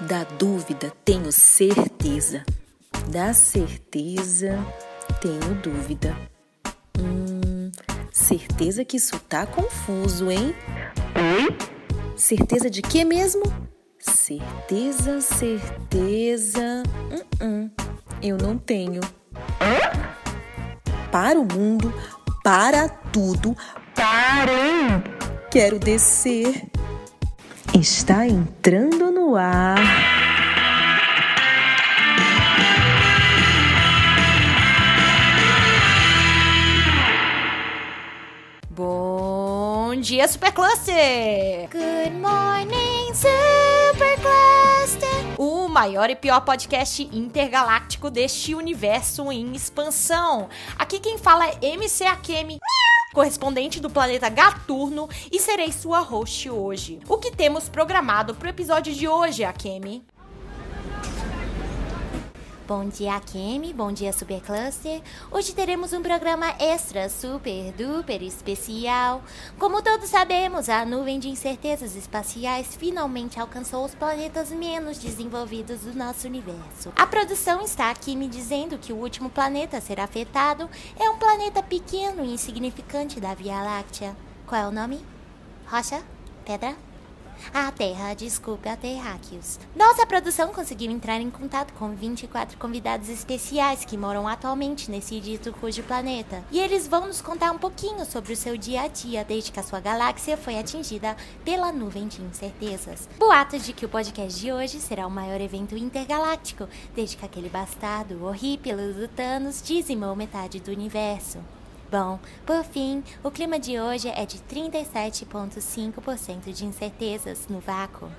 Da dúvida, tenho certeza. Da certeza, tenho dúvida. Hum, certeza que isso tá confuso, hein? Oi? Certeza de que mesmo? Certeza, certeza. Uh -uh, eu não tenho. Para o mundo, para tudo, parem! Quero descer. Está entrando no ar. Bom dia, Supercluster! Good morning, Supercluster! O maior e pior podcast intergaláctico deste universo em expansão. Aqui quem fala é MC Akemi correspondente do planeta Gaturno, e serei sua host hoje. O que temos programado pro episódio de hoje, Akemi? Bom dia, Kemi. Bom dia, Supercluster. Hoje teremos um programa extra, super duper especial. Como todos sabemos, a nuvem de incertezas espaciais finalmente alcançou os planetas menos desenvolvidos do nosso universo. A produção está aqui me dizendo que o último planeta a ser afetado é um planeta pequeno e insignificante da Via Láctea. Qual é o nome? Rocha? Pedra? A Terra, desculpe, a Terráqueos. Nossa produção conseguiu entrar em contato com 24 convidados especiais que moram atualmente nesse dito cujo planeta. E eles vão nos contar um pouquinho sobre o seu dia a dia desde que a sua galáxia foi atingida pela nuvem de incertezas. Boatos de que o podcast de hoje será o maior evento intergaláctico desde que aquele bastardo horrível do Thanos dizimou metade do universo. Bom, por fim, o clima de hoje é de 37,5% de incertezas no vácuo.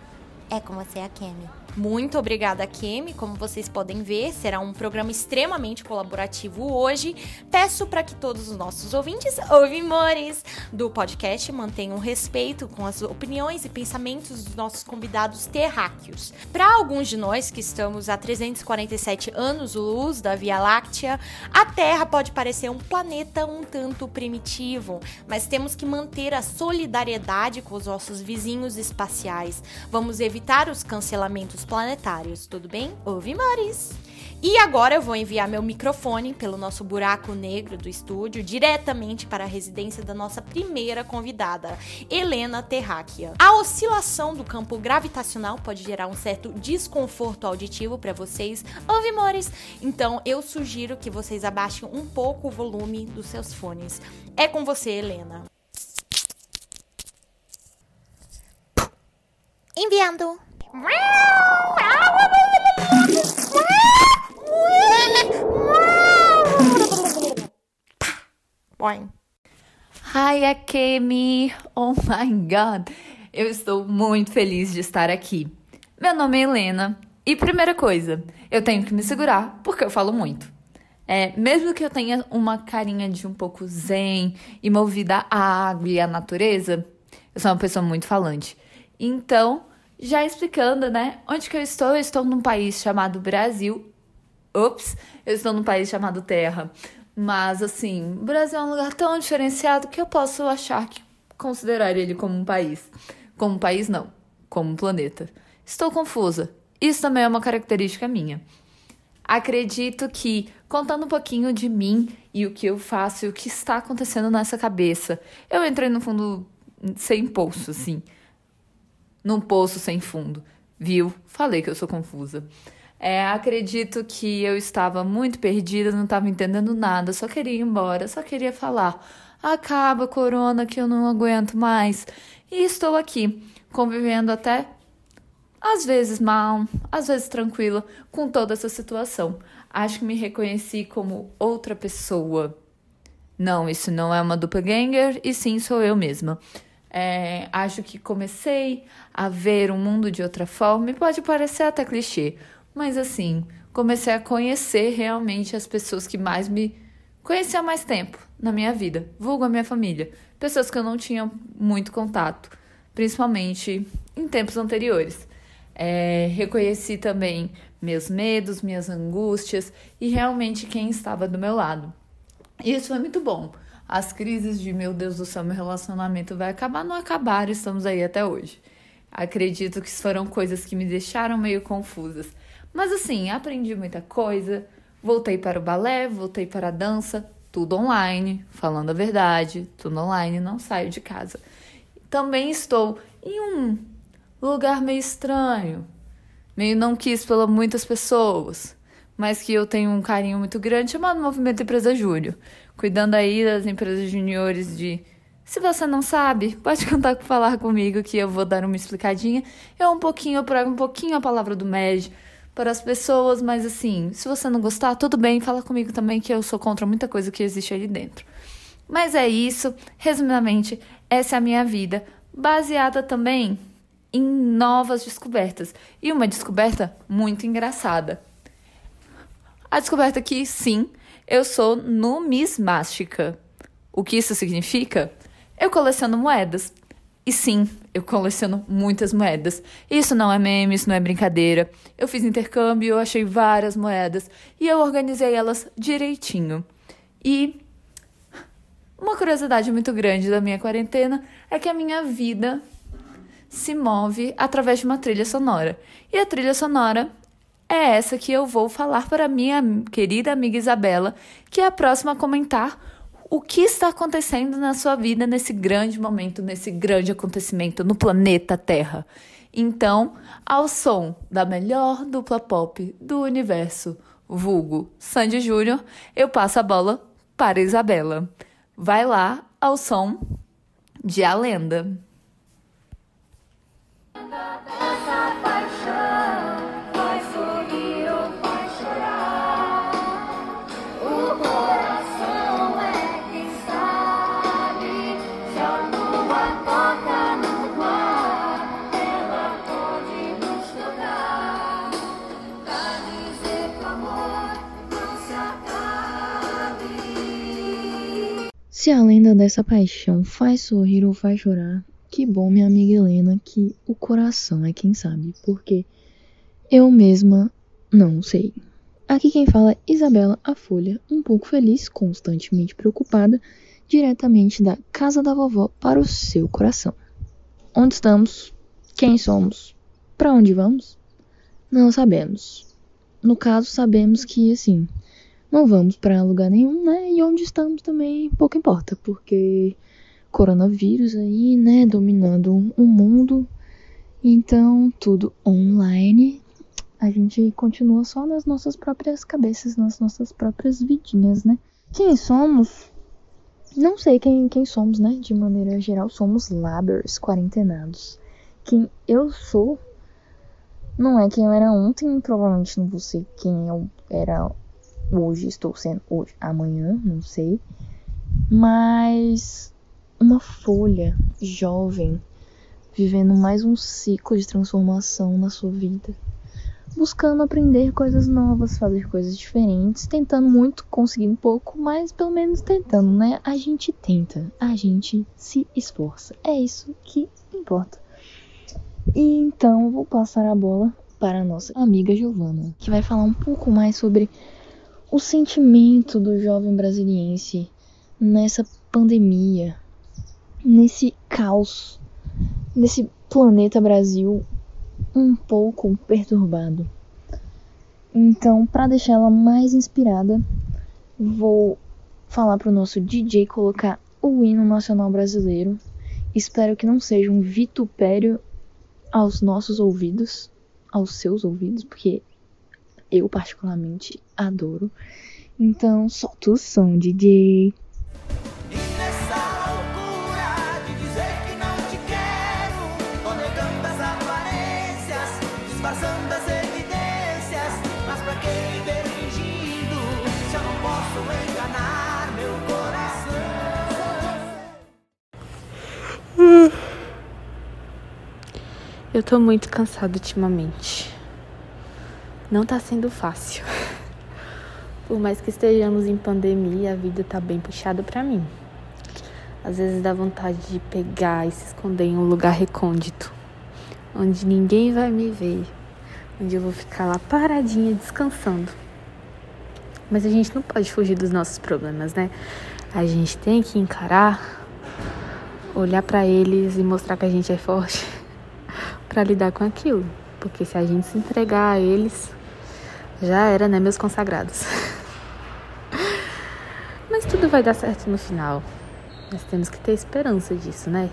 É com você, a Kemi. Muito obrigada, Kemi. Como vocês podem ver, será um programa extremamente colaborativo hoje. Peço para que todos os nossos ouvintes, ouvimores do podcast, mantenham respeito com as opiniões e pensamentos dos nossos convidados terráqueos. Para alguns de nós que estamos a 347 anos-luz da Via Láctea, a Terra pode parecer um planeta um tanto primitivo, mas temos que manter a solidariedade com os nossos vizinhos espaciais. Vamos evitar os cancelamentos planetários, tudo bem? Ouve, Maris! E agora eu vou enviar meu microfone pelo nosso buraco negro do estúdio diretamente para a residência da nossa primeira convidada, Helena Terráquea. A oscilação do campo gravitacional pode gerar um certo desconforto auditivo para vocês, ouvimores. Então eu sugiro que vocês abaixem um pouco o volume dos seus fones. É com você, Helena. Enviando. Boing. Hi, Akemi! Oh my god! Eu estou muito feliz de estar aqui. Meu nome é Helena e, primeira coisa, eu tenho que me segurar porque eu falo muito. É, mesmo que eu tenha uma carinha de um pouco zen e movida à água e à natureza, eu sou uma pessoa muito falante. Então, já explicando, né? Onde que eu estou? Eu estou num país chamado Brasil. Ops, eu estou num país chamado Terra. Mas, assim, o Brasil é um lugar tão diferenciado que eu posso achar que considerar ele como um país. Como um país, não. Como um planeta. Estou confusa. Isso também é uma característica minha. Acredito que, contando um pouquinho de mim e o que eu faço e o que está acontecendo nessa cabeça, eu entrei no fundo sem poço, assim num poço sem fundo. Viu? Falei que eu sou confusa. É, acredito que eu estava muito perdida, não estava entendendo nada, só queria ir embora, só queria falar. Acaba, corona, que eu não aguento mais. E estou aqui, convivendo até às vezes mal, às vezes tranquila com toda essa situação. Acho que me reconheci como outra pessoa. Não, isso não é uma dupla ganger, e sim sou eu mesma. É, acho que comecei a ver o mundo de outra forma, e pode parecer até clichê, mas assim, comecei a conhecer realmente as pessoas que mais me conheciam há mais tempo na minha vida, vulgo a minha família, pessoas que eu não tinha muito contato, principalmente em tempos anteriores. É, reconheci também meus medos, minhas angústias e realmente quem estava do meu lado. E isso foi muito bom as crises de meu Deus do céu, meu relacionamento vai acabar, não acabaram, estamos aí até hoje. Acredito que foram coisas que me deixaram meio confusas. Mas assim, aprendi muita coisa. Voltei para o balé, voltei para a dança, tudo online, falando a verdade, tudo online, não saio de casa. Também estou em um lugar meio estranho, meio não quis pelas muitas pessoas, mas que eu tenho um carinho muito grande chamado Movimento Empresa Júnior, cuidando aí das empresas juniores de se você não sabe, pode contar com falar comigo que eu vou dar uma explicadinha. Eu um pouquinho, eu prego um pouquinho a palavra do MED para as pessoas, mas assim, se você não gostar, tudo bem, fala comigo também que eu sou contra muita coisa que existe ali dentro. Mas é isso, resumidamente, essa é a minha vida, baseada também em novas descobertas. E uma descoberta muito engraçada. A descoberta que, sim, eu sou numismástica. O que isso significa? Eu coleciono moedas. E sim, eu coleciono muitas moedas. Isso não é meme, isso não é brincadeira. Eu fiz intercâmbio, eu achei várias moedas e eu organizei elas direitinho. E uma curiosidade muito grande da minha quarentena é que a minha vida se move através de uma trilha sonora. E a trilha sonora é essa que eu vou falar para minha querida amiga Isabela, que é a próxima a comentar o que está acontecendo na sua vida nesse grande momento, nesse grande acontecimento no planeta Terra. Então, ao som da melhor dupla pop do universo, vulgo Sandy Júnior, eu passo a bola para Isabela. Vai lá ao som de A Lenda. Se a lenda dessa paixão faz sorrir ou faz chorar, que bom, minha amiga Helena, que o coração é quem sabe, porque eu mesma não sei. Aqui quem fala é Isabela a Folha, um pouco feliz, constantemente preocupada, diretamente da casa da vovó para o seu coração. Onde estamos? Quem somos? Para onde vamos? Não sabemos. No caso, sabemos que, assim, não vamos para lugar nenhum, né? E onde estamos também pouco importa, porque coronavírus aí, né, dominando o mundo. Então, tudo online. A gente continua só nas nossas próprias cabeças, nas nossas próprias vidinhas, né? Quem somos? Não sei quem, quem somos, né? De maneira geral, somos labers, quarentenados. Quem eu sou não é quem eu era ontem, provavelmente não vou ser quem eu era hoje, estou sendo hoje, amanhã, não sei. Mas uma folha jovem vivendo mais um ciclo de transformação na sua vida, buscando aprender coisas novas, fazer coisas diferentes, tentando muito, conseguindo pouco, mas pelo menos tentando, né? A gente tenta, a gente se esforça. É isso que importa. E então vou passar a bola para a nossa amiga Giovana, que vai falar um pouco mais sobre o sentimento do jovem brasiliense nessa pandemia, nesse caos, nesse planeta Brasil um pouco perturbado. Então, para deixar ela mais inspirada, vou falar para o nosso DJ colocar o hino nacional brasileiro. Espero que não seja um vitupério aos nossos ouvidos, aos seus ouvidos, porque eu particularmente adoro. Então, solta o som, DJ. Eu tô muito cansada ultimamente. Não tá sendo fácil. Por mais que estejamos em pandemia, a vida tá bem puxada para mim. Às vezes dá vontade de pegar e se esconder em um lugar recôndito, onde ninguém vai me ver, onde eu vou ficar lá paradinha descansando. Mas a gente não pode fugir dos nossos problemas, né? A gente tem que encarar, olhar para eles e mostrar que a gente é forte para lidar com aquilo. Porque se a gente se entregar a eles, já era, né, meus consagrados. Tudo vai dar certo no final. Nós temos que ter esperança disso, né?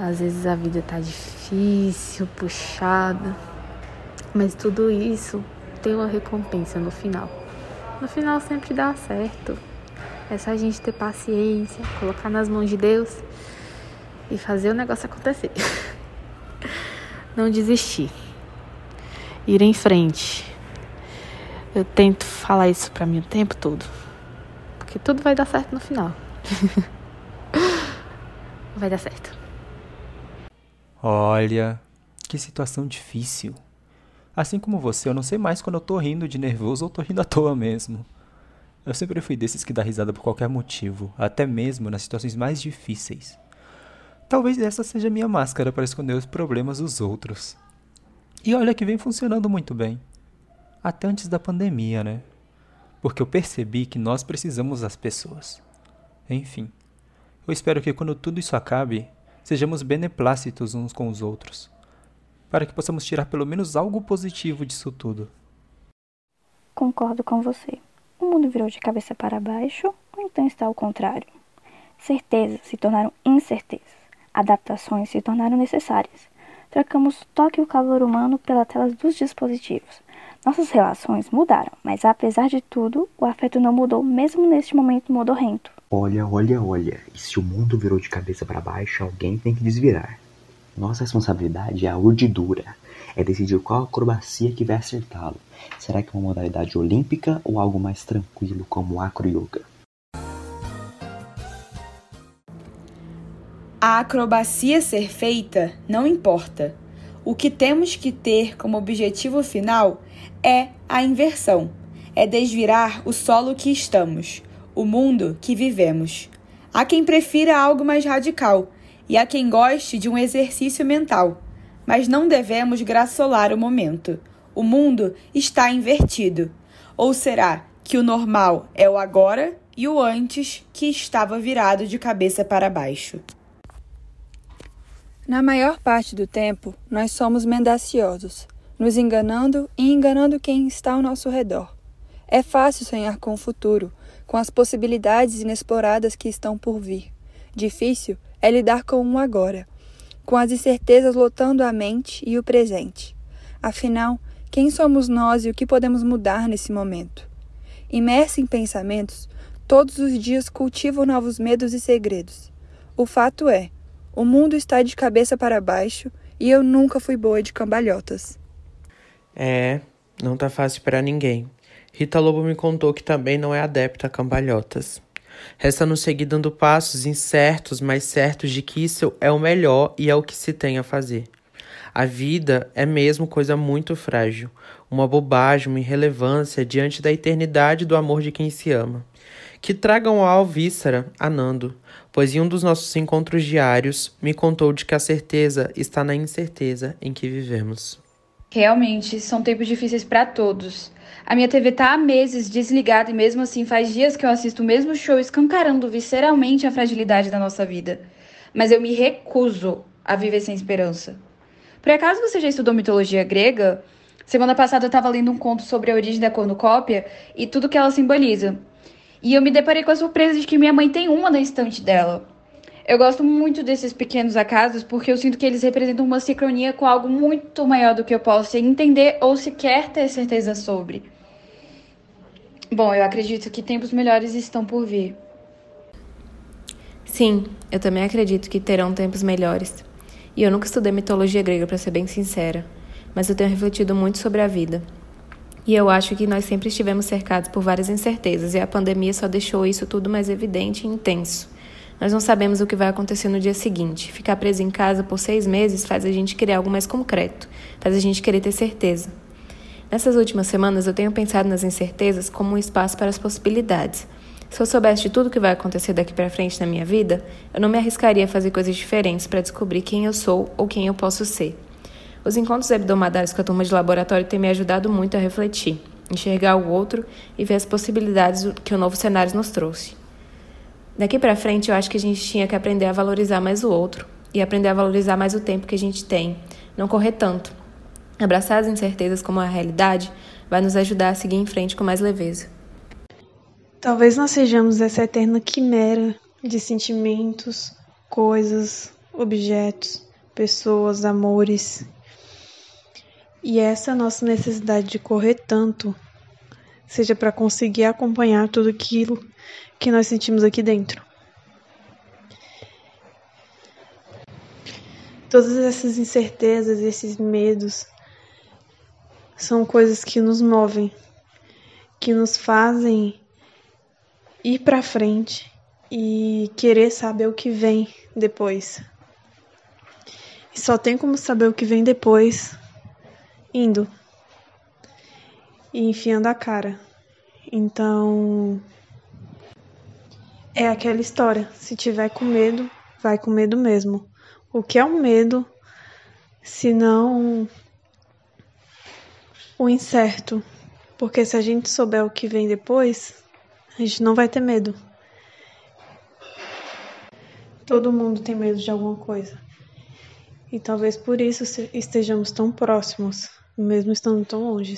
Às vezes a vida tá difícil, puxada, mas tudo isso tem uma recompensa no final. No final sempre dá certo. É só a gente ter paciência, colocar nas mãos de Deus e fazer o negócio acontecer. Não desistir. Ir em frente. Eu tento falar isso para mim o tempo todo. Porque tudo vai dar certo no final. vai dar certo. Olha, que situação difícil. Assim como você, eu não sei mais quando eu tô rindo de nervoso ou tô rindo à toa mesmo. Eu sempre fui desses que dá risada por qualquer motivo, até mesmo nas situações mais difíceis. Talvez essa seja minha máscara para esconder os problemas dos outros. E olha que vem funcionando muito bem. Até antes da pandemia, né? Porque eu percebi que nós precisamos das pessoas. Enfim, eu espero que quando tudo isso acabe, sejamos beneplácitos uns com os outros, para que possamos tirar pelo menos algo positivo disso tudo. Concordo com você. O mundo virou de cabeça para baixo, ou então está ao contrário. Certezas se tornaram incertezas. Adaptações se tornaram necessárias. Trocamos toque e o calor humano pelas telas dos dispositivos. Nossas relações mudaram, mas apesar de tudo, o afeto não mudou mesmo neste momento modorrento. Olha, olha, olha, e se o mundo virou de cabeça para baixo, alguém tem que desvirar. Nossa responsabilidade é a urdidura, é decidir qual acrobacia que vai acertá-lo. Será que é uma modalidade olímpica ou algo mais tranquilo como o acro-yoga? A acrobacia ser feita não importa. O que temos que ter como objetivo final é a inversão, é desvirar o solo que estamos, o mundo que vivemos. Há quem prefira algo mais radical e há quem goste de um exercício mental, mas não devemos graçolar o momento. O mundo está invertido. Ou será que o normal é o agora e o antes que estava virado de cabeça para baixo? Na maior parte do tempo, nós somos mendaciosos, nos enganando e enganando quem está ao nosso redor. É fácil sonhar com o futuro, com as possibilidades inexploradas que estão por vir. Difícil é lidar com o agora, com as incertezas lotando a mente e o presente. Afinal, quem somos nós e o que podemos mudar nesse momento? Imerso em pensamentos, todos os dias cultivo novos medos e segredos. O fato é, o mundo está de cabeça para baixo e eu nunca fui boa de cambalhotas. É, não tá fácil para ninguém. Rita Lobo me contou que também não é adepta a cambalhotas. Resta nos seguir dando passos incertos, mas certos de que isso é o melhor e é o que se tem a fazer. A vida é mesmo coisa muito frágil, uma bobagem, uma irrelevância diante da eternidade do amor de quem se ama. Que tragam a Alvíssara a Nando, pois em um dos nossos encontros diários me contou de que a certeza está na incerteza em que vivemos. Realmente, são tempos difíceis para todos. A minha TV tá há meses desligada e mesmo assim faz dias que eu assisto o mesmo show escancarando visceralmente a fragilidade da nossa vida. Mas eu me recuso a viver sem esperança. Por acaso você já estudou mitologia grega? Semana passada eu estava lendo um conto sobre a origem da cornucópia e tudo que ela simboliza. E eu me deparei com a surpresa de que minha mãe tem uma na estante dela. Eu gosto muito desses pequenos acasos porque eu sinto que eles representam uma sincronia com algo muito maior do que eu posso entender ou sequer ter certeza sobre. Bom, eu acredito que tempos melhores estão por vir. Sim, eu também acredito que terão tempos melhores. E eu nunca estudei mitologia grega, para ser bem sincera, mas eu tenho refletido muito sobre a vida. E eu acho que nós sempre estivemos cercados por várias incertezas, e a pandemia só deixou isso tudo mais evidente e intenso. Nós não sabemos o que vai acontecer no dia seguinte. Ficar preso em casa por seis meses faz a gente querer algo mais concreto, faz a gente querer ter certeza. Nessas últimas semanas eu tenho pensado nas incertezas como um espaço para as possibilidades. Se eu soubesse de tudo que vai acontecer daqui para frente na minha vida, eu não me arriscaria a fazer coisas diferentes para descobrir quem eu sou ou quem eu posso ser. Os encontros hebdomadários com a turma de laboratório têm me ajudado muito a refletir, enxergar o outro e ver as possibilidades que o novo cenário nos trouxe. Daqui para frente, eu acho que a gente tinha que aprender a valorizar mais o outro e aprender a valorizar mais o tempo que a gente tem, não correr tanto. Abraçar as incertezas como a realidade vai nos ajudar a seguir em frente com mais leveza. Talvez nós sejamos essa eterna quimera de sentimentos, coisas, objetos, pessoas, amores. E essa nossa necessidade de correr tanto seja para conseguir acompanhar tudo aquilo que nós sentimos aqui dentro. Todas essas incertezas, esses medos, são coisas que nos movem, que nos fazem ir para frente e querer saber o que vem depois. E só tem como saber o que vem depois indo e enfiando a cara. Então é aquela história, se tiver com medo, vai com medo mesmo. O que é um medo se não o incerto? Porque se a gente souber o que vem depois, a gente não vai ter medo. Todo mundo tem medo de alguma coisa. E talvez por isso estejamos tão próximos, mesmo estando tão longe.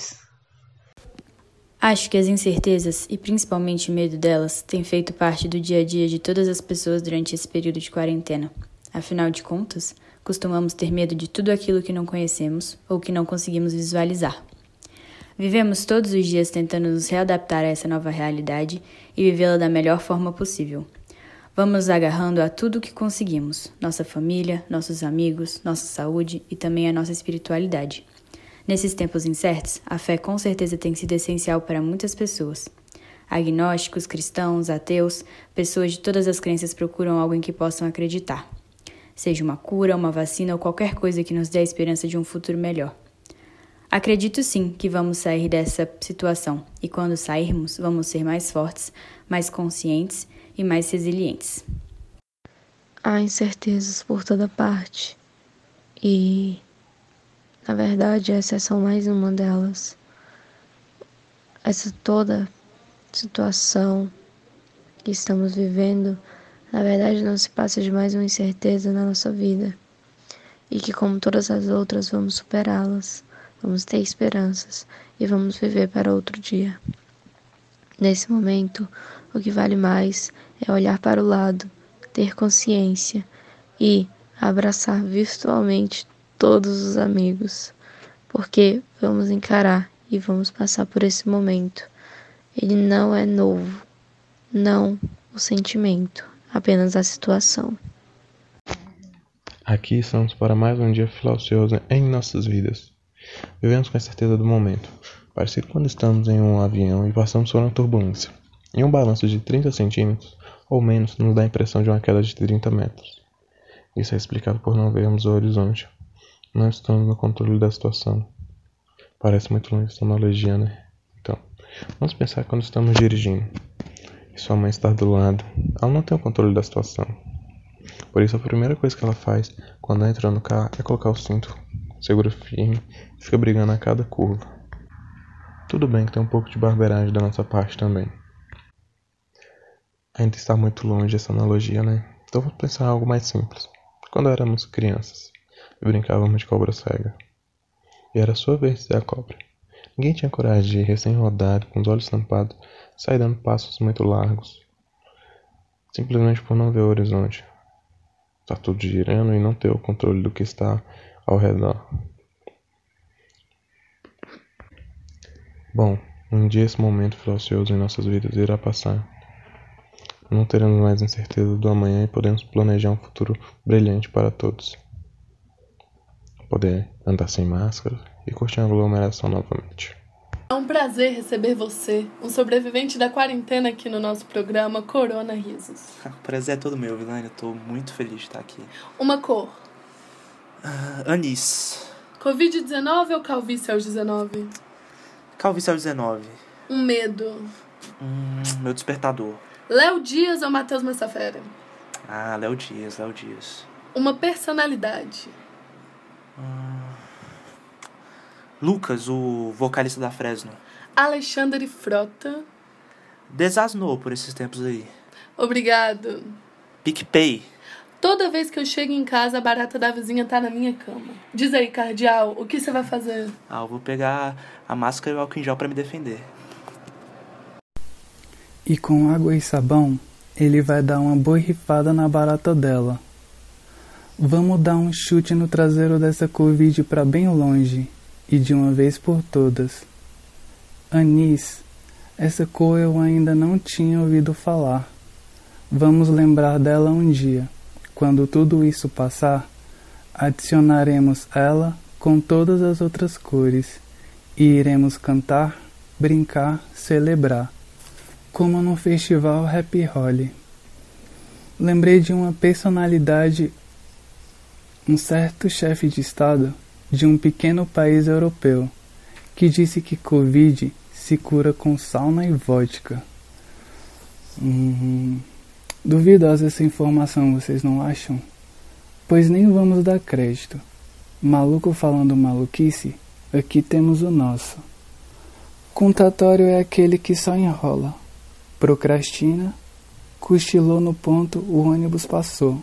Acho que as incertezas, e principalmente o medo delas, têm feito parte do dia a dia de todas as pessoas durante esse período de quarentena. Afinal de contas, costumamos ter medo de tudo aquilo que não conhecemos ou que não conseguimos visualizar. Vivemos todos os dias tentando nos readaptar a essa nova realidade e vivê-la da melhor forma possível. Vamos agarrando a tudo o que conseguimos: nossa família, nossos amigos, nossa saúde e também a nossa espiritualidade. Nesses tempos incertos, a fé com certeza tem sido essencial para muitas pessoas. Agnósticos, cristãos, ateus, pessoas de todas as crenças procuram algo em que possam acreditar. Seja uma cura, uma vacina ou qualquer coisa que nos dê a esperança de um futuro melhor. Acredito sim que vamos sair dessa situação e quando sairmos, vamos ser mais fortes, mais conscientes e mais resilientes. Há incertezas por toda parte e, na verdade, essa é só mais uma delas. Essa toda situação que estamos vivendo, na verdade, não se passa de mais uma incerteza na nossa vida e que, como todas as outras, vamos superá-las vamos ter esperanças e vamos viver para outro dia. Nesse momento, o que vale mais é olhar para o lado, ter consciência e abraçar virtualmente todos os amigos, porque vamos encarar e vamos passar por esse momento. Ele não é novo, não o sentimento, apenas a situação. Aqui estamos para mais um dia filaucioso em nossas vidas. Vivemos com a certeza do momento, parecido quando estamos em um avião e passamos por uma turbulência. Em um balanço de 30 centímetros ou menos nos dá a impressão de uma queda de 30 metros. Isso é explicado por não vermos o horizonte. Não estamos no controle da situação. Parece muito longe essa analogia, né? Então, vamos pensar quando estamos dirigindo e sua mãe está do lado. Ela não tem o controle da situação. Por isso, a primeira coisa que ela faz quando entra no carro é colocar o cinto segura firme e fica brigando a cada curva. Tudo bem que tem um pouco de barbeiragem da nossa parte também. Ainda está muito longe essa analogia, né? Então vamos pensar algo mais simples. Quando éramos crianças e brincávamos de cobra cega. E era sua vez de ser a cobra. Ninguém tinha coragem de, recém-rodado, com os olhos tampados, sair dando passos muito largos. Simplesmente por não ver o horizonte. Está tudo girando e não ter o controle do que está ao redor. Bom, um dia esse momento filaucioso em nossas vidas irá passar. Não teremos mais incerteza do amanhã e podemos planejar um futuro brilhante para todos. Poder andar sem máscara e curtir a aglomeração novamente. É um prazer receber você, um sobrevivente da quarentena aqui no nosso programa Corona Risos. O prazer é todo meu, Vilânia. Estou muito feliz de estar aqui. Uma cor. Uh, anis. Covid-19 ou calvície aos 19? Calvície aos 19. Um medo. Hum, meu despertador. Léo Dias ou Matheus Massafera? Ah, Léo Dias, Léo Dias. Uma personalidade. Hum, Lucas, o vocalista da Fresno. Alexandre Frota. Desasnou por esses tempos aí. Obrigado. PicPay. Toda vez que eu chego em casa, a barata da vizinha tá na minha cama. Diz aí, cardeal, o que você vai fazer? Ah, eu vou pegar a máscara e o álcool em gel pra me defender. E com água e sabão, ele vai dar uma borrifada na barata dela. Vamos dar um chute no traseiro dessa Covid para bem longe e de uma vez por todas. Anis, essa cor eu ainda não tinha ouvido falar. Vamos lembrar dela um dia. Quando tudo isso passar, adicionaremos ela com todas as outras cores e iremos cantar, brincar, celebrar, como no festival Happy Holly. Lembrei de uma personalidade, um certo chefe de estado de um pequeno país europeu, que disse que Covid se cura com sauna e vodka. Hum, duvidosa essa informação, vocês não acham? Pois nem vamos dar crédito. Maluco falando maluquice, aqui temos o nosso. Contatório é aquele que só enrola, procrastina, cochilou no ponto, o ônibus passou.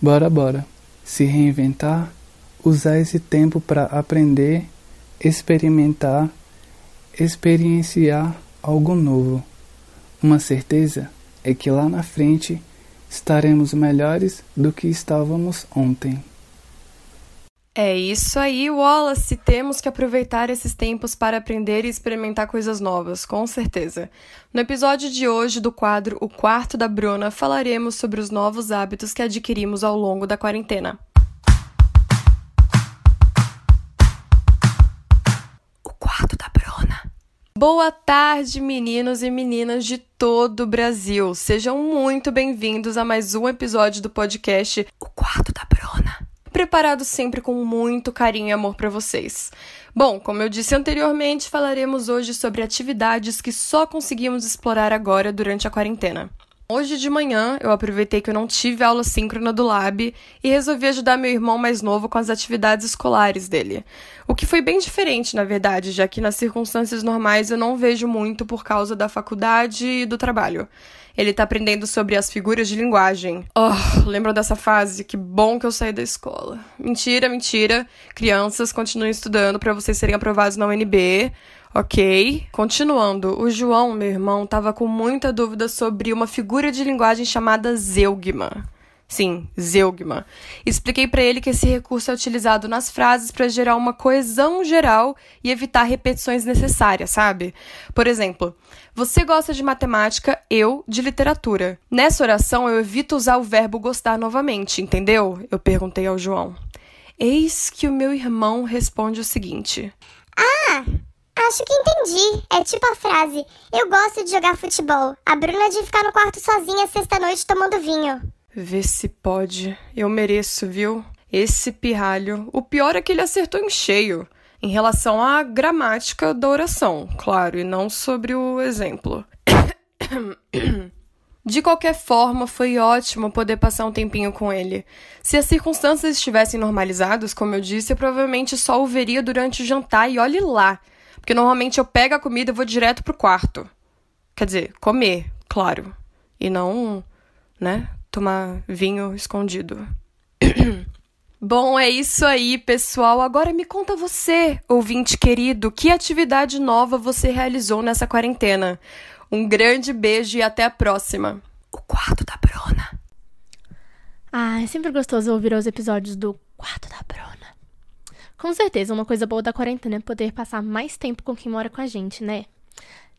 Bora, bora. Se reinventar, usar esse tempo para aprender, experimentar, experienciar algo novo. Uma certeza é que lá na frente estaremos melhores do que estávamos ontem. É isso aí, Wallace. Temos que aproveitar esses tempos para aprender e experimentar coisas novas, com certeza. No episódio de hoje do quadro O Quarto da Bruna, falaremos sobre os novos hábitos que adquirimos ao longo da quarentena. O quarto da Bruna. Boa tarde, meninos e meninas de todo o Brasil. Sejam muito bem-vindos a mais um episódio do podcast O Quarto da Bruna preparado sempre com muito carinho e amor para vocês. Bom, como eu disse anteriormente, falaremos hoje sobre atividades que só conseguimos explorar agora durante a quarentena. Hoje de manhã, eu aproveitei que eu não tive aula síncrona do Lab e resolvi ajudar meu irmão mais novo com as atividades escolares dele. O que foi bem diferente, na verdade, já que nas circunstâncias normais eu não vejo muito por causa da faculdade e do trabalho. Ele tá aprendendo sobre as figuras de linguagem. Oh, lembram dessa fase? Que bom que eu saí da escola. Mentira, mentira. Crianças, continuem estudando para vocês serem aprovados na UNB. Ok. Continuando, o João, meu irmão, tava com muita dúvida sobre uma figura de linguagem chamada zeugma. Sim, zeugma. Expliquei para ele que esse recurso é utilizado nas frases para gerar uma coesão geral e evitar repetições necessárias, sabe? Por exemplo, você gosta de matemática, eu de literatura. Nessa oração eu evito usar o verbo gostar novamente, entendeu? Eu perguntei ao João. Eis que o meu irmão responde o seguinte: Ah, acho que entendi. É tipo a frase: Eu gosto de jogar futebol. A Bruna de ficar no quarto sozinha sexta-noite tomando vinho. Vê se pode. Eu mereço, viu? Esse pirralho. O pior é que ele acertou em cheio. Em relação à gramática da oração, claro, e não sobre o exemplo. De qualquer forma, foi ótimo poder passar um tempinho com ele. Se as circunstâncias estivessem normalizadas, como eu disse, eu provavelmente só o veria durante o jantar e olhe lá. Porque normalmente eu pego a comida e vou direto pro quarto. Quer dizer, comer, claro. E não, né, tomar vinho escondido. Bom, é isso aí, pessoal. Agora me conta você, ouvinte querido, que atividade nova você realizou nessa quarentena? Um grande beijo e até a próxima. O quarto da Bruna. Ah, é sempre gostoso ouvir os episódios do quarto da Bruna. Com certeza, uma coisa boa da quarentena é poder passar mais tempo com quem mora com a gente, né?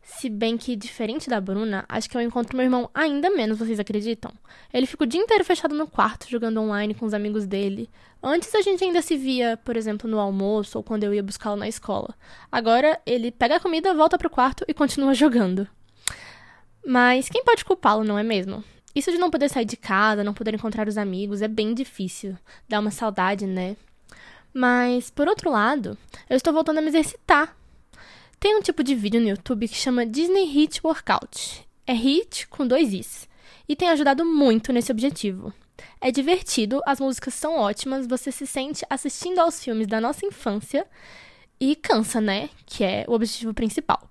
Se bem que, diferente da Bruna, acho que eu encontro meu irmão ainda menos, vocês acreditam? Ele fica o dia inteiro fechado no quarto, jogando online com os amigos dele. Antes a gente ainda se via, por exemplo, no almoço ou quando eu ia buscá-lo na escola. Agora ele pega a comida, volta pro quarto e continua jogando. Mas quem pode culpá-lo, não é mesmo? Isso de não poder sair de casa, não poder encontrar os amigos, é bem difícil. Dá uma saudade, né? Mas, por outro lado, eu estou voltando a me exercitar. Tem um tipo de vídeo no YouTube que chama Disney Hit Workout. É hit com dois is. E tem ajudado muito nesse objetivo. É divertido, as músicas são ótimas, você se sente assistindo aos filmes da nossa infância e cansa, né? Que é o objetivo principal.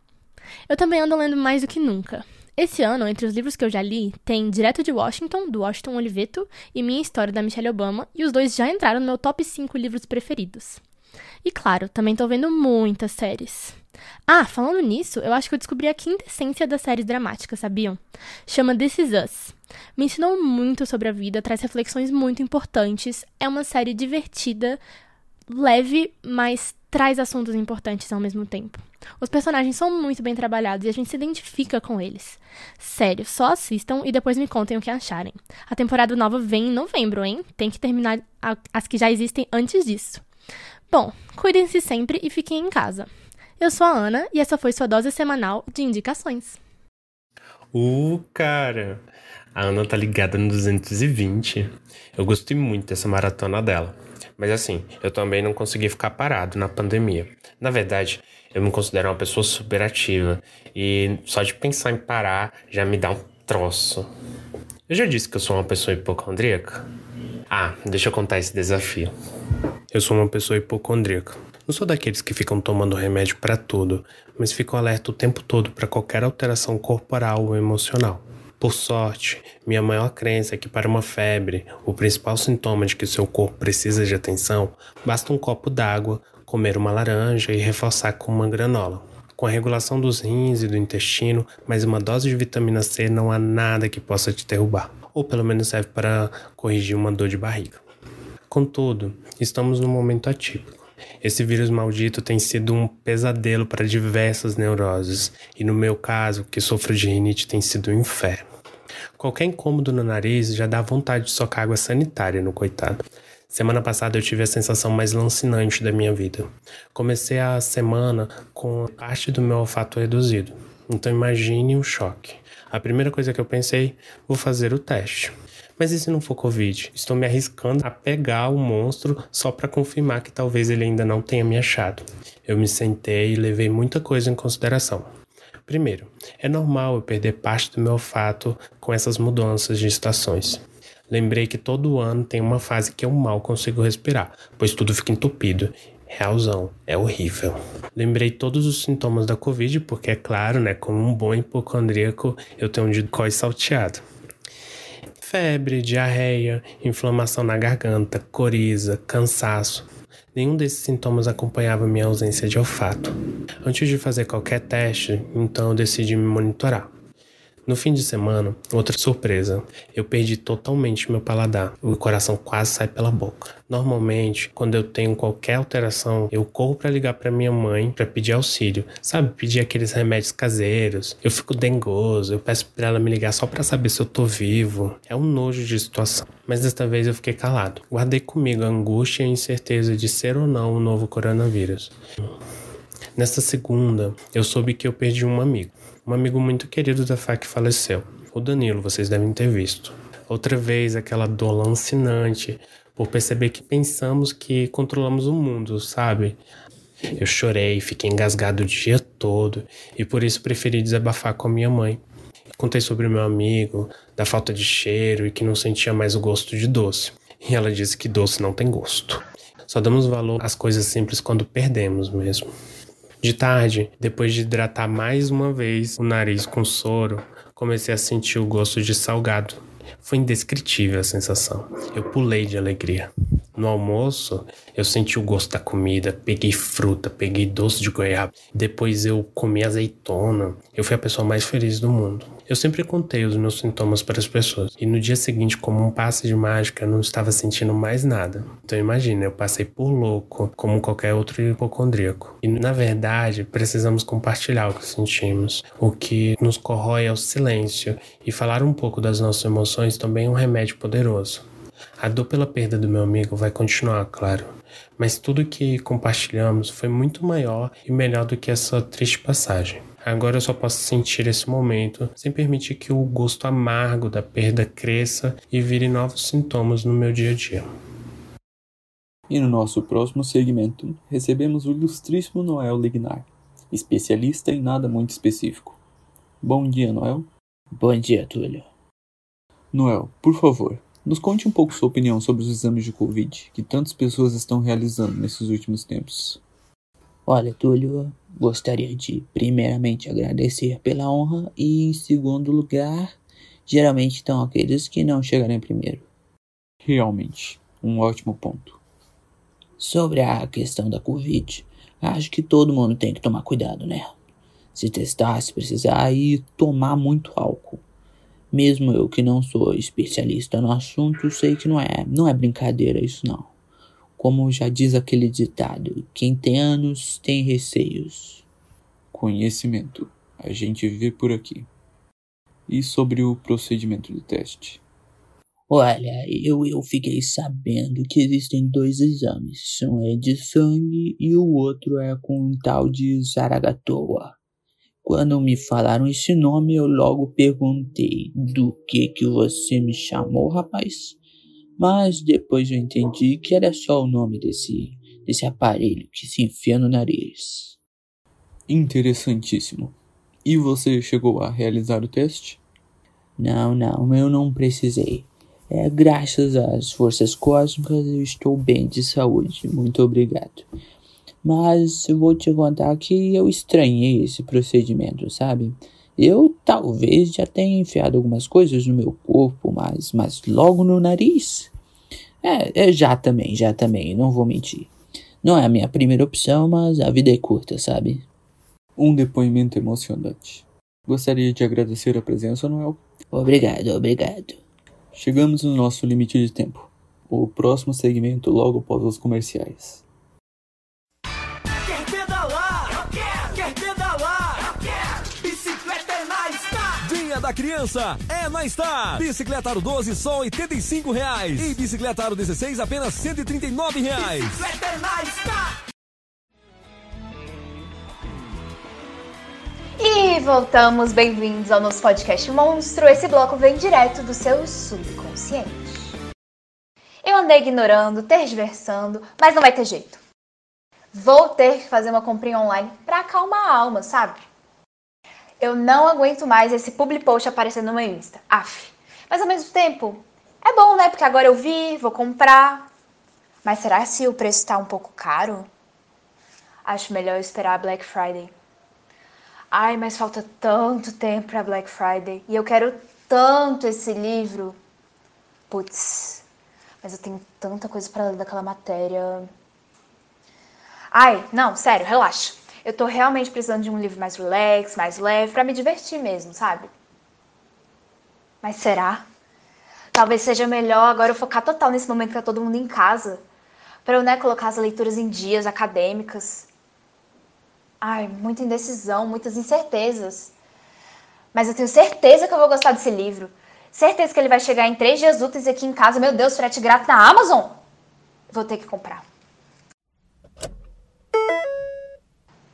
Eu também ando lendo mais do que nunca. Esse ano, entre os livros que eu já li, tem Direto de Washington, do Washington Oliveto, e Minha História, da Michelle Obama, e os dois já entraram no meu top 5 livros preferidos. E claro, também tô vendo muitas séries. Ah, falando nisso, eu acho que eu descobri a quinta essência das séries dramáticas, sabiam? Chama This Is Us. Me ensinou muito sobre a vida, traz reflexões muito importantes, é uma série divertida, leve, mas traz assuntos importantes ao mesmo tempo. Os personagens são muito bem trabalhados e a gente se identifica com eles. Sério, só assistam e depois me contem o que acharem. A temporada nova vem em novembro, hein? Tem que terminar as que já existem antes disso. Bom, cuidem-se sempre e fiquem em casa. Eu sou a Ana e essa foi sua dose semanal de indicações. Uh, cara! A Ana tá ligada no 220. Eu gostei muito dessa maratona dela. Mas assim, eu também não consegui ficar parado na pandemia. Na verdade, eu me considero uma pessoa super ativa e só de pensar em parar já me dá um troço. Eu já disse que eu sou uma pessoa hipocondríaca? Ah, deixa eu contar esse desafio. Eu sou uma pessoa hipocondríaca. Não sou daqueles que ficam tomando remédio para tudo, mas fico alerta o tempo todo para qualquer alteração corporal ou emocional. Por sorte, minha maior crença é que para uma febre, o principal sintoma de que seu corpo precisa de atenção, basta um copo d'água, comer uma laranja e reforçar com uma granola. Com a regulação dos rins e do intestino, mais uma dose de vitamina C não há nada que possa te derrubar, ou pelo menos serve para corrigir uma dor de barriga. Contudo, estamos num momento atípico. Esse vírus maldito tem sido um pesadelo para diversas neuroses, e no meu caso, que sofro de rinite, tem sido um inferno. Qualquer incômodo no nariz já dá vontade de socar água sanitária no coitado. Semana passada eu tive a sensação mais lancinante da minha vida. Comecei a semana com parte do meu olfato reduzido. Então imagine o choque. A primeira coisa que eu pensei, vou fazer o teste. Mas e se não for Covid? Estou me arriscando a pegar o monstro só para confirmar que talvez ele ainda não tenha me achado. Eu me sentei e levei muita coisa em consideração. Primeiro, é normal eu perder parte do meu olfato com essas mudanças de estações. Lembrei que todo ano tem uma fase que eu mal consigo respirar, pois tudo fica entupido. Realzão, é horrível. Lembrei todos os sintomas da Covid, porque é claro, né, como um bom hipocondríaco, eu tenho um de cós salteado. Febre, diarreia, inflamação na garganta, coriza, cansaço. Nenhum desses sintomas acompanhava minha ausência de olfato. Antes de fazer qualquer teste, então eu decidi me monitorar. No fim de semana, outra surpresa. Eu perdi totalmente meu paladar. O coração quase sai pela boca. Normalmente, quando eu tenho qualquer alteração, eu corro para ligar para minha mãe para pedir auxílio. Sabe, pedir aqueles remédios caseiros. Eu fico dengoso, eu peço para ela me ligar só para saber se eu tô vivo. É um nojo de situação. Mas desta vez eu fiquei calado. Guardei comigo a angústia e a incerteza de ser ou não o novo coronavírus. Nesta segunda, eu soube que eu perdi um amigo. Um amigo muito querido da FAC faleceu. O Danilo, vocês devem ter visto. Outra vez, aquela dor lancinante por perceber que pensamos que controlamos o mundo, sabe? Eu chorei, fiquei engasgado o dia todo e por isso preferi desabafar com a minha mãe. Contei sobre o meu amigo, da falta de cheiro e que não sentia mais o gosto de doce. E ela disse que doce não tem gosto. Só damos valor às coisas simples quando perdemos mesmo. De tarde, depois de hidratar mais uma vez o nariz com soro, comecei a sentir o gosto de salgado. Foi indescritível a sensação. Eu pulei de alegria. No almoço, eu senti o gosto da comida, peguei fruta, peguei doce de goiaba, depois eu comi azeitona. Eu fui a pessoa mais feliz do mundo. Eu sempre contei os meus sintomas para as pessoas. E no dia seguinte, como um passe de mágica, eu não estava sentindo mais nada. Então imagina, eu passei por louco, como qualquer outro hipocondríaco. E na verdade, precisamos compartilhar o que sentimos. O que nos corrói é o silêncio. E falar um pouco das nossas emoções também é um remédio poderoso. A dor pela perda do meu amigo vai continuar, claro. Mas tudo que compartilhamos foi muito maior e melhor do que essa triste passagem. Agora eu só posso sentir esse momento sem permitir que o gosto amargo da perda cresça e vire novos sintomas no meu dia a dia. E no nosso próximo segmento, recebemos o ilustríssimo Noel Lignar, especialista em nada muito específico. Bom dia, Noel. Bom dia, Túlio. Noel, por favor, nos conte um pouco sua opinião sobre os exames de Covid que tantas pessoas estão realizando nesses últimos tempos. Olha, Túlio, Gostaria de, primeiramente, agradecer pela honra e, em segundo lugar, geralmente estão aqueles que não chegaram em primeiro. Realmente, um ótimo ponto. Sobre a questão da Covid, acho que todo mundo tem que tomar cuidado, né? Se testar, se precisar, e tomar muito álcool. Mesmo eu que não sou especialista no assunto, sei que não é, não é brincadeira isso não. Como já diz aquele ditado, quem tem anos tem receios. Conhecimento. A gente vê por aqui. E sobre o procedimento do teste? Olha, eu, eu fiquei sabendo que existem dois exames. Um é de sangue e o outro é com um tal de Zaragatoa. Quando me falaram esse nome, eu logo perguntei do que que você me chamou, rapaz? Mas depois eu entendi que era só o nome desse, desse aparelho que se enfia no nariz. Interessantíssimo. E você chegou a realizar o teste? Não, não, eu não precisei. É, graças às forças cósmicas eu estou bem de saúde. Muito obrigado. Mas eu vou te contar que eu estranhei esse procedimento, sabe? Eu talvez já tenha enfiado algumas coisas no meu corpo, mas, mas logo no nariz? É, é, já também, já também, não vou mentir. Não é a minha primeira opção, mas a vida é curta, sabe? Um depoimento emocionante. Gostaria de agradecer a presença, Noel. Obrigado, obrigado. Chegamos no nosso limite de tempo. O próximo segmento logo após os comerciais. Da criança é na Star. Bicicleta Aro 12 só 85 reais e bicicleta Aro 16 apenas 139 reais. Bicicleta é na Star. E voltamos, bem-vindos ao nosso podcast Monstro. Esse bloco vem direto do seu subconsciente. Eu andei ignorando, tergiversando, mas não vai ter jeito. Vou ter que fazer uma comprinha online para acalmar a alma, sabe? Eu não aguento mais esse public post aparecendo no meu Insta. Aff. Mas ao mesmo tempo, é bom, né? Porque agora eu vi, vou comprar. Mas será se o preço tá um pouco caro? Acho melhor esperar a Black Friday. Ai, mas falta tanto tempo para Black Friday e eu quero tanto esse livro. Putz, mas eu tenho tanta coisa para ler daquela matéria. Ai, não, sério, relaxa. Eu tô realmente precisando de um livro mais relax, mais leve, para me divertir mesmo, sabe? Mas será? Talvez seja melhor agora eu focar total nesse momento que tá todo mundo em casa. Pra eu, né, colocar as leituras em dias acadêmicas. Ai, muita indecisão, muitas incertezas. Mas eu tenho certeza que eu vou gostar desse livro. Certeza que ele vai chegar em três dias úteis aqui em casa. Meu Deus, frete grátis na Amazon. Vou ter que comprar.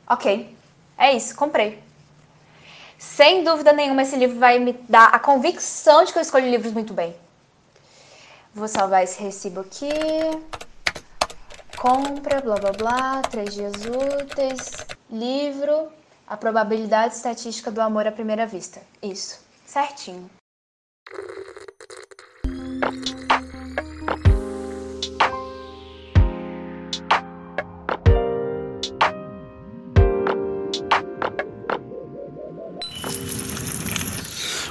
Ok, é isso, comprei. Sem dúvida nenhuma, esse livro vai me dar a convicção de que eu escolho livros muito bem. Vou salvar esse recibo aqui. Compra, blá blá blá, três dias úteis, livro, a probabilidade estatística do amor à primeira vista. Isso, certinho.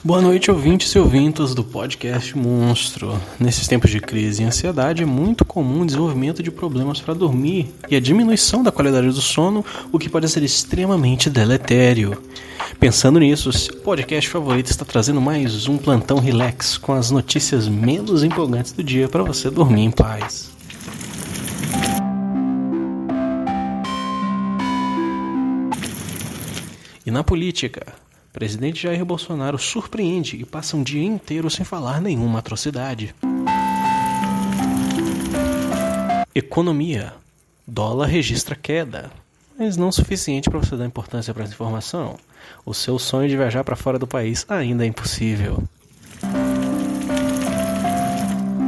Boa noite, ouvintes e ouvintas do podcast Monstro. Nesses tempos de crise e ansiedade, é muito comum o desenvolvimento de problemas para dormir e a diminuição da qualidade do sono, o que pode ser extremamente deletério. Pensando nisso, seu podcast favorito está trazendo mais um plantão relax com as notícias menos empolgantes do dia para você dormir em paz. E na política, Presidente Jair Bolsonaro surpreende e passa um dia inteiro sem falar nenhuma atrocidade. Economia. Dólar registra queda, mas não suficiente para você dar importância para essa informação. O seu sonho de viajar para fora do país ainda é impossível.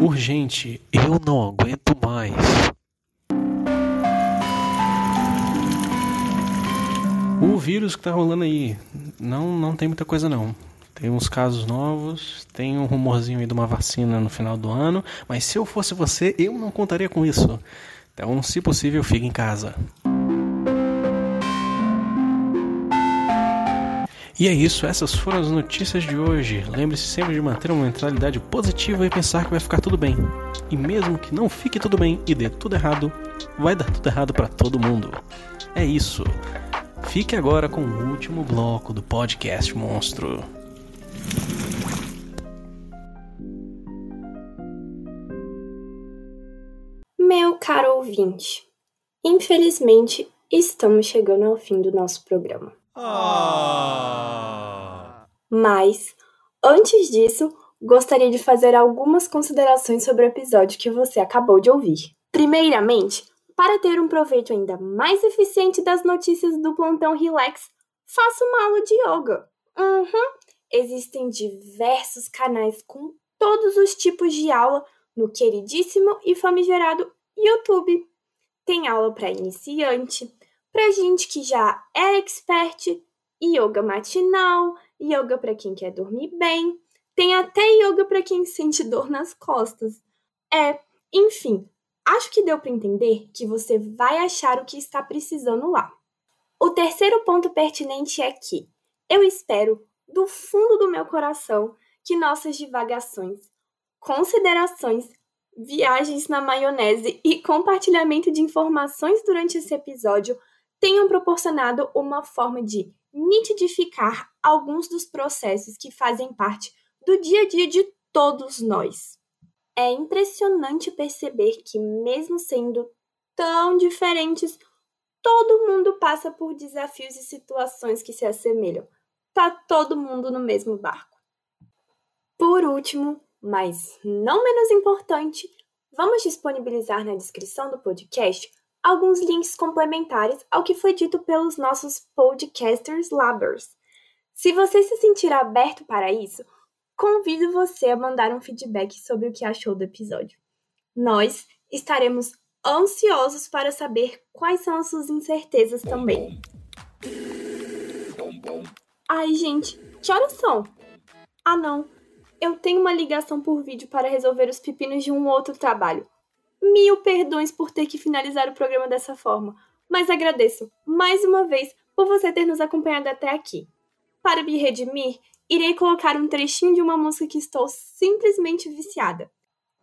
Urgente, eu não aguento mais. O vírus que tá rolando aí, não, não tem muita coisa não. Tem uns casos novos, tem um rumorzinho aí de uma vacina no final do ano, mas se eu fosse você, eu não contaria com isso. Então, se possível, fique em casa. E é isso, essas foram as notícias de hoje. Lembre-se sempre de manter uma mentalidade positiva e pensar que vai ficar tudo bem. E mesmo que não fique tudo bem e dê tudo errado, vai dar tudo errado para todo mundo. É isso. Fique agora com o último bloco do podcast Monstro. Meu caro ouvinte, infelizmente estamos chegando ao fim do nosso programa. Mas, antes disso, gostaria de fazer algumas considerações sobre o episódio que você acabou de ouvir. Primeiramente, para ter um proveito ainda mais eficiente das notícias do plantão Relax, faça uma aula de yoga. Uhum. Existem diversos canais com todos os tipos de aula no queridíssimo e famigerado YouTube. Tem aula para iniciante, para gente que já é expert, yoga matinal, yoga para quem quer dormir bem, tem até yoga para quem sente dor nas costas. É, enfim, acho que deu para entender que você vai achar o que está precisando lá. O terceiro ponto pertinente é que eu espero, do fundo do meu coração, que nossas divagações, considerações, viagens na maionese e compartilhamento de informações durante esse episódio tenham proporcionado uma forma de nitidificar alguns dos processos que fazem parte do dia a dia de todos nós. É impressionante perceber que, mesmo sendo tão diferentes, todo mundo passa por desafios e situações que se assemelham. Tá todo mundo no mesmo barco. Por último, mas não menos importante, vamos disponibilizar na descrição do podcast alguns links complementares ao que foi dito pelos nossos podcasters labers. Se você se sentir aberto para isso, convido você a mandar um feedback sobre o que achou do episódio. Nós estaremos ansiosos para saber quais são as suas incertezas também. Ai, gente, que horas são? Ah, não. Eu tenho uma ligação por vídeo para resolver os pepinos de um outro trabalho. Mil perdões por ter que finalizar o programa dessa forma, mas agradeço mais uma vez por você ter nos acompanhado até aqui. Para me redimir, irei colocar um trechinho de uma música que estou simplesmente viciada.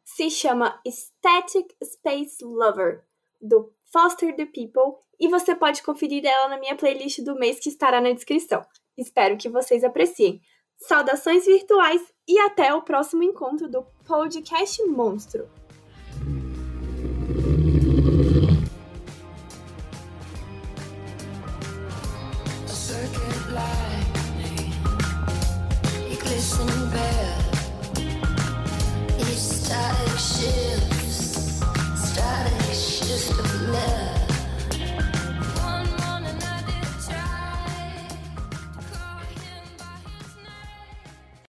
Se chama Static Space Lover, do Foster the People, e você pode conferir ela na minha playlist do mês que estará na descrição. Espero que vocês apreciem. Saudações virtuais e até o próximo encontro do Podcast Monstro.